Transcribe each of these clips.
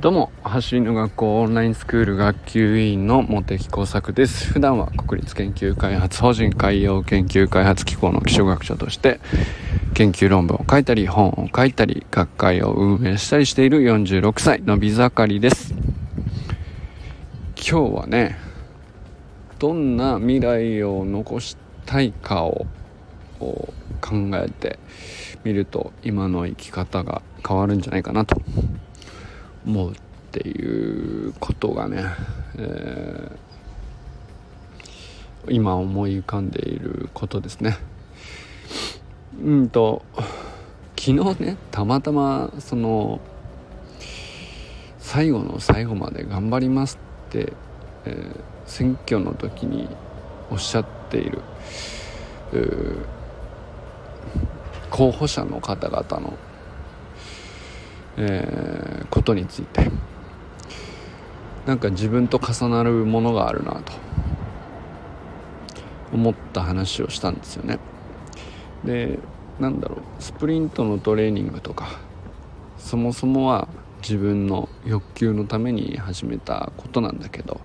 どうも走りの学校オンラインスクール学級委員の茂木耕作です。普段は国立研究開発法人海洋研究開発機構の気象学者として研究論文を書いたり本を書いたり学会を運営したりしている46歳のび盛りです。今日はねどんな未来を残したいかを考えてみると今の生き方が変わるんじゃないかなと。思うっていうことがね、えー、今思い浮かんでいることですね。うんと昨日ねたまたまその最後の最後まで頑張りますって、えー、選挙の時におっしゃっている候補者の方々の、えー、ことについて。なんか自分と重なるものがあるなと。思った話をしたんですよね。でなんだろう。スプリントのトレーニングとかそもそもは自分の欲求のために始めたことなんだけど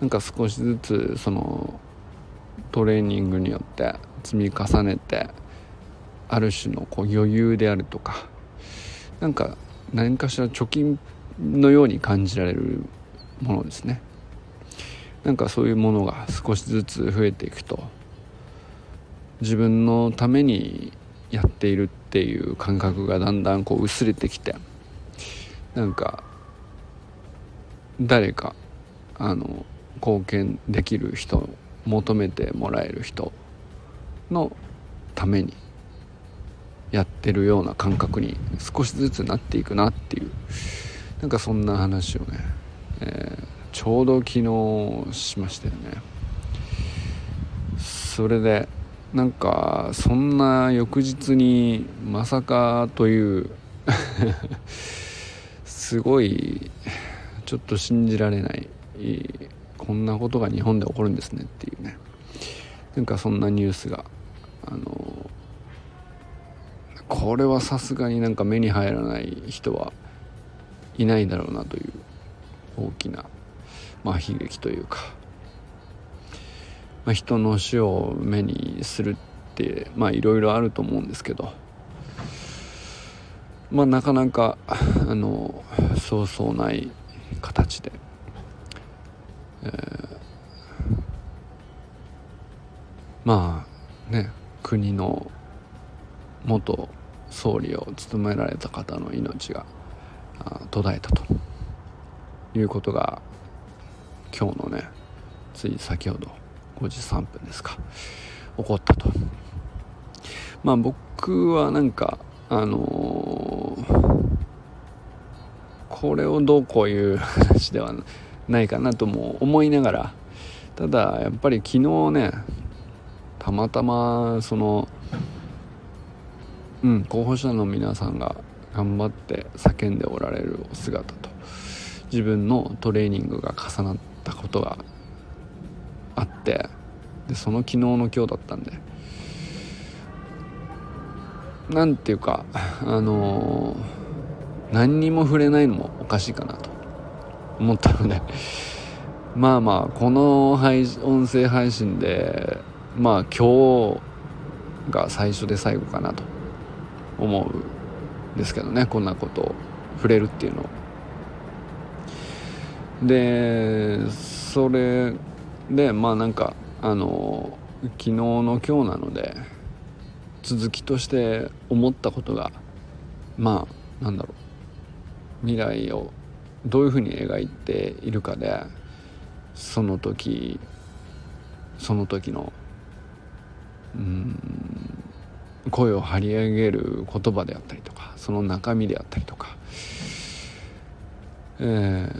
なんか少しずつそのトレーニングによって積み重ねてある種のこう余裕であるとかなんか何かしら貯金のように感じられるものですね。なんかそういうものが少しずつ増えていくと自分のためにやっているっていう感覚がだんだんこう薄れてきてなんか誰かあの貢献できる人求めてもらえる人のためにやってるような感覚に少しずつなっていくなっていうなんかそんな話をね、えー、ちょうど昨日しましたよね。それでなんかそんな翌日にまさかという すごいちょっと信じられないこんなことが日本で起こるんですねっていうね。なんかそんなニュースがあのこれはさすがになんか目に入らない人はいないだろうなという大きな、まあ、悲劇というか、まあ、人の死を目にするってまあいろいろあると思うんですけど。まあなかなかあのそうそうない形で、えー、まあね国の元総理を務められた方の命が途絶えたと。いうことが今日のねつい先ほど5時3分ですか起こったと。まあ僕はなんかあのー、これをどうこういう話ではないかなとも思いながらただやっぱり昨日ねたまたまそのうん候補者の皆さんが頑張って叫んでおられるお姿と自分のトレーニングが重なったことがあってでその昨日の今日だったんで。なんていうかあのー、何にも触れないのもおかしいかなと思ったので。まあまあこの配音声配信でまあ今日が最初で最後かなと。思うんですけどねこんなことを触れるっていうのを。でそれでまあなんかあの昨日の今日なので続きとして思ったことがまあなんだろう未来をどういうふうに描いているかでその時その時のうん声を張り上げる言葉であったりとかその中身であったりとか、え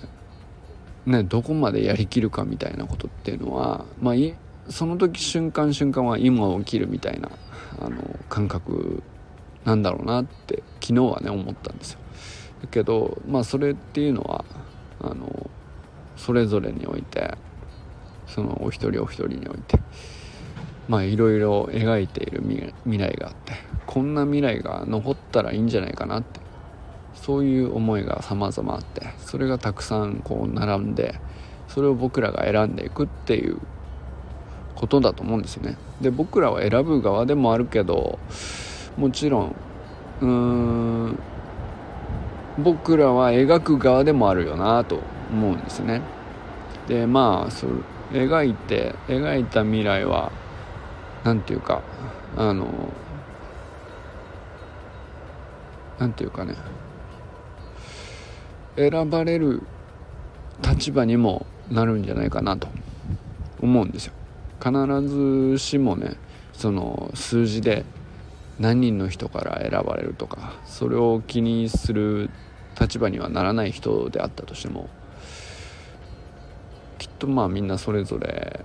ー、ね、どこまでやりきるかみたいなことっていうのは、まあ、その時瞬間瞬間は今起きるみたいなあの感覚なんだろうなって昨日はね思ったんですよ。だけどまあそれっていうのはあのそれぞれにおいてそのお一人お一人においてまあいろいろ描いている未来があってこんな未来が残ったらいいんじゃないかなってそういう思いが様々あってそれがたくさんこう並んでそれを僕らが選んでいくっていうことだと思うんですよね。で僕らは選ぶ側でもあるけどもちろんうーん僕らは描く側でもあるよなと思うんですね。でまあそ描いて描いた未来は何て言うかあの何て言うかね。選ばれる立場にもなるんじゃないかなと思うんですよ。必ずしもねその数字で何人の人から選ばれるとかそれを気にする立場にはならない人であったとしてもきっとまあみんなそれぞれ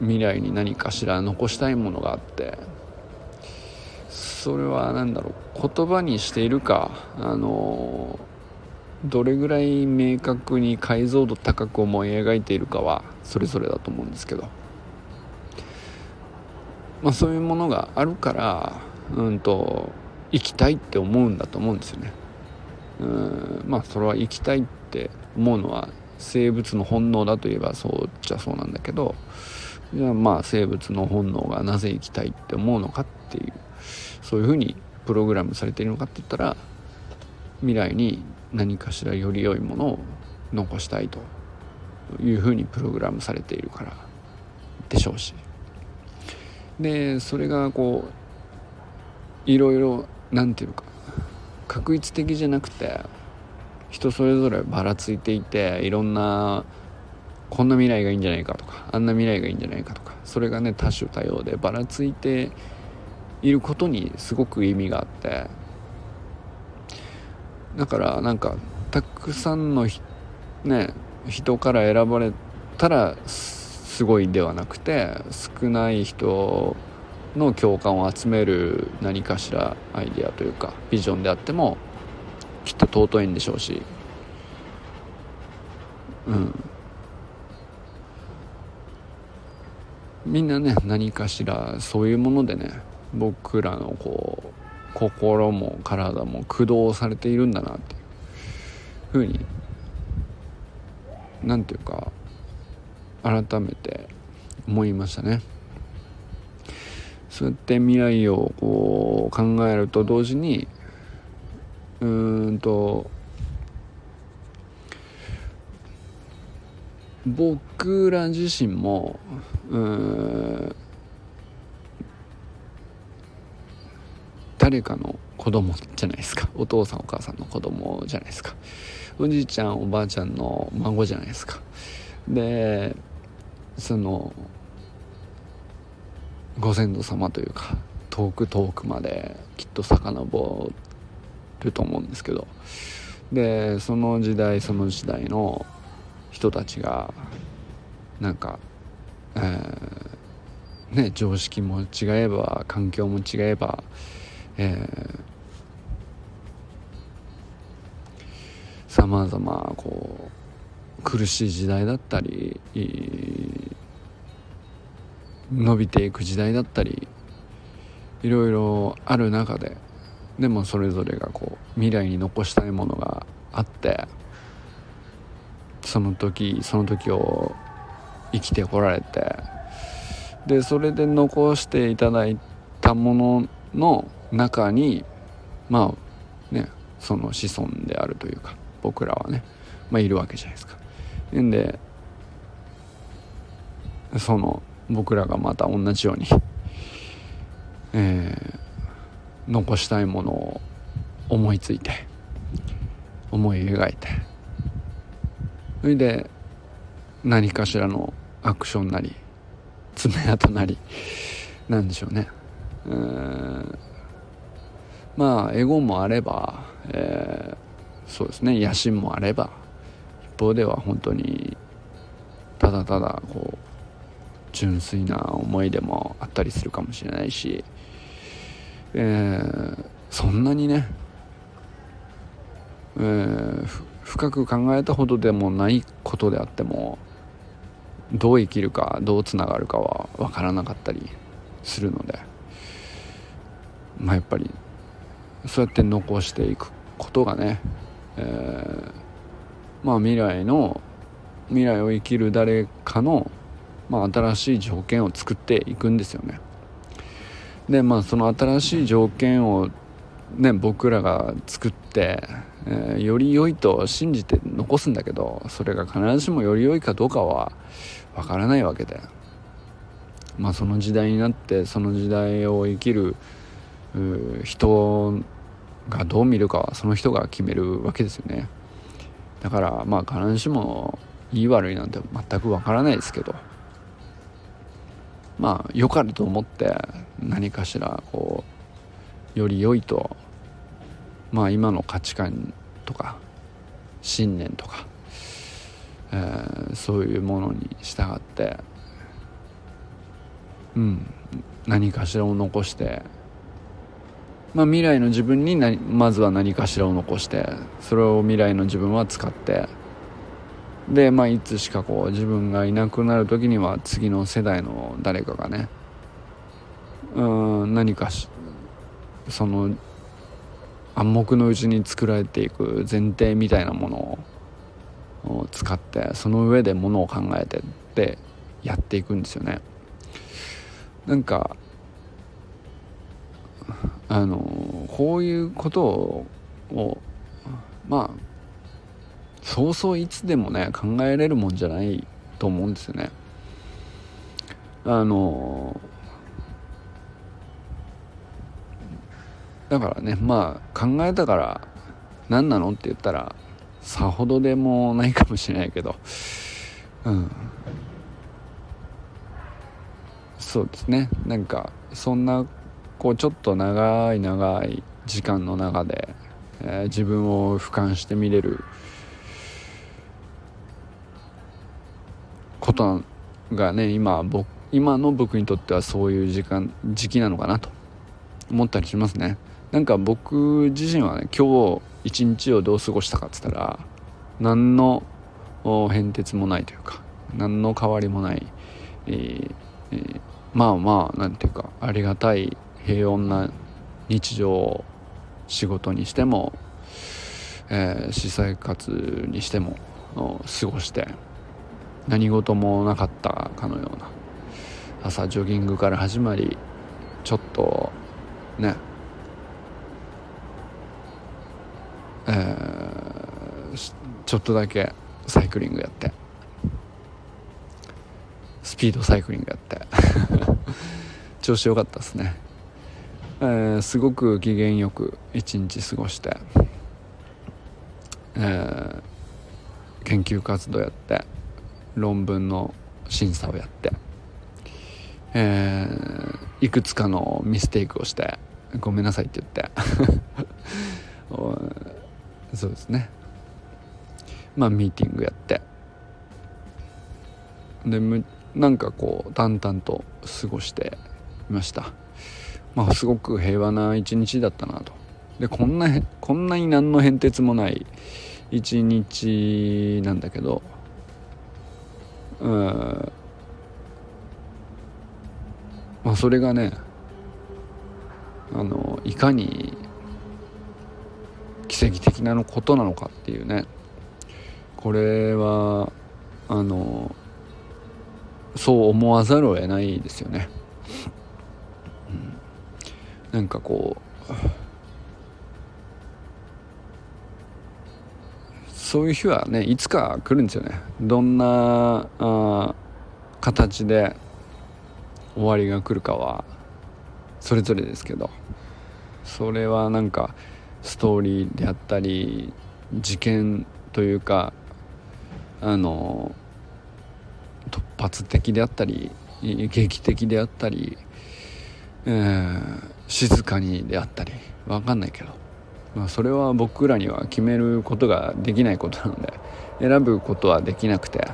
未来に何かしら残したいものがあってそれは何だろう言葉にしているかあのどれぐらい明確に解像度高く思い描いているかはそれぞれだと思うんですけど、まあ、そういうものがあるからうんと生きたいって思うんだと思うんですよね。うんまあそれは生きたいって思うのは生物の本能だといえばそうっちゃそうなんだけどじゃあまあ生物の本能がなぜ生きたいって思うのかっていうそういうふうにプログラムされているのかって言ったら未来に何かしらより良いものを残したいというふうにプログラムされているからでしょうし。でそれがこういろいろ何て言うか確一的じゃなくて人それぞればらついていていろんなこんな未来がいいんじゃないかとかあんな未来がいいんじゃないかとかそれがね多種多様でばらついていることにすごく意味があってだからなんかたくさんのね人から選ばれたらすごいではなくて少ない人の共感を集める何かしらアイデアというかビジョンであってもきっと尊いんでしょうし。うん。みんなね何かしらそういうものでね僕らのこう心も体も駆動されているんだなっていうふうに何ていうか改めて思いましたね。そうやって未来をこう考えると同時にうーんと僕ら自身もうん誰かの子供じゃないですか。お父さんお母さんの子供じゃないですか。おじいちゃんおばあちゃんの孫じゃないですか。でそのご先祖様というか遠く遠くまできっと遡ると思うんですけど。でその時代その時代の人たちがなんか、えー、ね常識も違えば環境も違えば、さまざまこう苦しい時代だったり伸びていく時代だったりいろいろある中ででもそれぞれがこう未来に残したいものがあってその時その時を生きてこられてでそれで残していただいたものの中にまあねその子孫であるというか僕らはね、まあ、いるわけじゃないですか。んでその僕らがまた同じように、えー、残したいものを思いついて思い描いてそれで何かしらのアクションなり爪痕なりなんでしょうね。うんまあエゴもあれば、えー、そうですね。野心もあれば一方では本当にただただこう純粋な思いでもあったりするかもしれないし、えー、そんなにね、えー、深く考えたほどでもないことであってもどう生きるかどうつながるかは分からなかったりするのでまあやっぱりそうやって残していくことがね、えー、まあ未来の未来を生きる誰かの、まあ、新しい条件を作っていくんですよね。でまあその新しい条件をね僕らが作って、えー、より良いと信じて残すんだけどそれが必ずしもより良いかどうかはわからないわけで。まあその時代になってその時代を生きる人がどう見るかはその人が決めるわけですよね。だからまあ必ずしもいい悪いなんて全くわからないですけど。まあ良かれと思って何かしらこうより良いとまあ今の価値観とか信念とか、えー、そういうものに従ってうん何かしらを残してまあ、未来の自分になまずは何かしらを残してそれを未来の自分は使ってで、まあ、いつしかこう自分がいなくなる時には次の世代の誰かがねうん何かしその暗黙のうちに作られていく前提みたいなものを使ってその上でものを考えてってやっていくんですよね。なんかあのこういうことをまあそうそういつでもね考えれるもんじゃないと思うんですよね。あのだからねまあ考えたから何なのって言ったらさほどでもないかもしれないけど。うん。そうですね。なんかそんなこうちょっと長い長い時間の中で、えー、自分を俯瞰して見れることがね今僕今の僕にとってはそういう時間時期なのかなと思ったりしますね。なんか僕自身はね今日一日をどう過ごしたかっつったら何の変哲もないというか何の変わりもない、えーえー、まあまあなんていうかありがたい平穏な日常を仕事にしても、えー、私生活にしても過ごして何事もなかったかのような朝ジョギングから始まりちょっとねえー、ちょっとだけサイクリングやって。スピードサイクリングやって。調子良かったですね。えー、すごく機嫌よく一日過ごして、えー、研究活動やって。論文の審査をやって、えー、いくつかのミステイクをして。ごめんなさいって言って。そうですね。まあミーティングやって。でむなんかこう淡々と過ごしていました。まあ、すごく平和な一日だったなと。でこんなこんなに何の変哲もない一日なんだけどうん。まあそれがねあのいかに奇跡的なのことなのかっていうね。これはあのそう思わざるを得ないですよね。なんかこうそういう日はねいつか来るんですよね。どんなあ形で終わりが来るかはそれぞれですけど。それはなんかストーリーであったり事件というかあの突発的であったり劇的であったり、えー、静かにであったり分かんないけど、まあ、それは僕らには決めることができないことなので選ぶことはできなくて。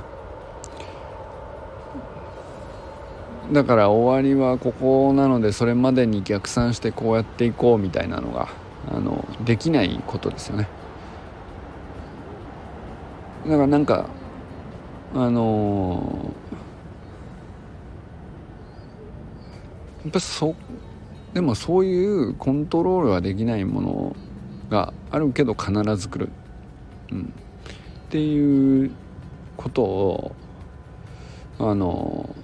だから終わりはここなのでそれまでに逆算してこうやっていこうみたいなのがあのできないことですよね。だからなんかあの、やっぱそでもそういうコントロールはできないものがあるけど必ず来る、うん、っていうことをあの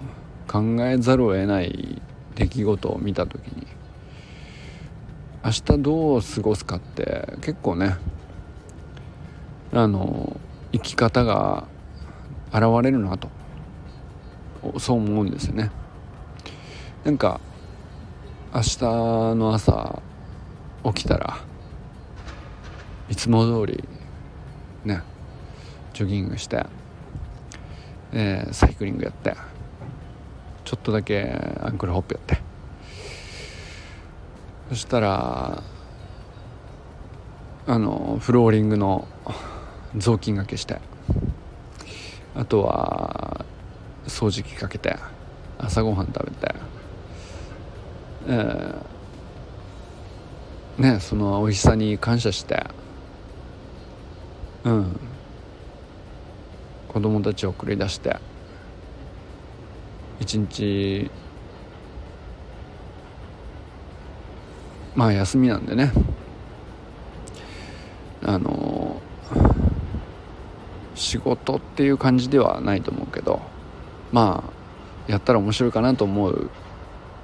考えざるを得ない出来事を見た時に。明日どう過ごすかって結構ねあの生き方が現れるなと。そう思うんですよね。なんか明日の朝起きたらいつも通りねジョギングして、えー、サイクリングやってちょっとだけアンクルホップやって。そしたらあのフローリングの雑巾がけしてあとは掃除機かけて朝ごはん食べてえー、ねその美味しさに感謝してうん。子供たちを送り出して一日まあ休みなんでね。あの仕事っていう感じではないと思うけどまあやったら面白いかなと思う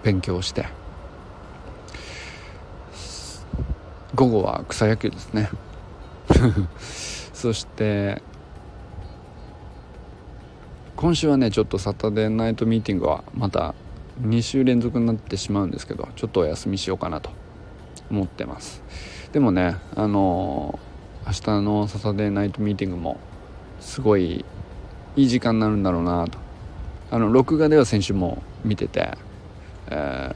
勉強をして。午後は草野球ですね。そして今週はねちょっとサタデーナイトミーティングはまた2週連続になってしまうんですけどちょっとお休みしようかなと。思ってます。でもねあの明日のサタデーナイトミーティングもすごいいい時間になるんだろうなと。あの録画では先週も見てて、え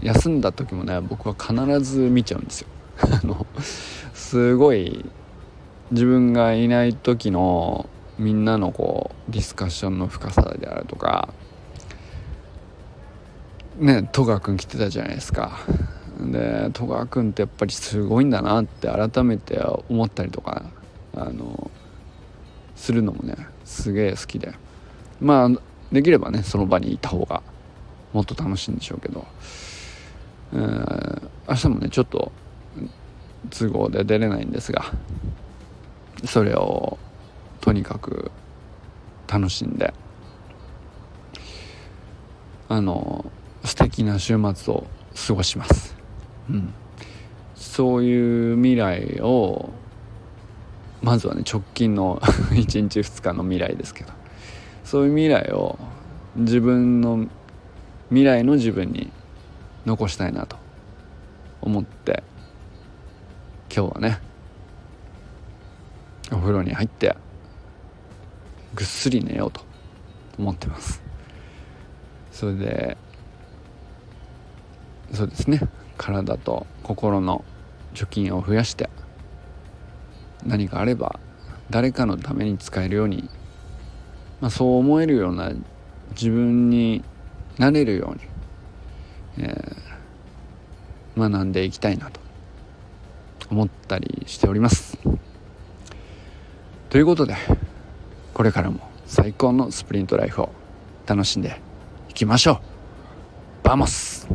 ー、休んだ時もね僕は必ず見ちゃうんですよ。あのすごい自分がいない時のみんなのこうディスカッションの深さであるとかね戸川君来てたじゃないですか。で戸川君ってやっぱりすごいんだなって改めて思ったりとかあのするのもねすげえ好きで。まあできればねその場にいた方がもっと楽しいんでしょうけど、えー、明日もねちょっと都合で出れないんですがそれをとにかく楽しんであの素敵な週末を過ごします、うん、そういう未来をまずはね直近の 1日2日の未来ですけど。そういう未来を自分の未来の自分に残したいなと思って今日はねお風呂に入ってぐっすり寝ようと思ってます。それでそうですね。体と心の貯金を増やして何かあれば誰かのために使えるように、まあ、そう思えるような自分になれるように、えー、学んでいきたいなと思ったりしております。ということでこれからも最高のスプリントライフを楽しんでいきましょう。バモス。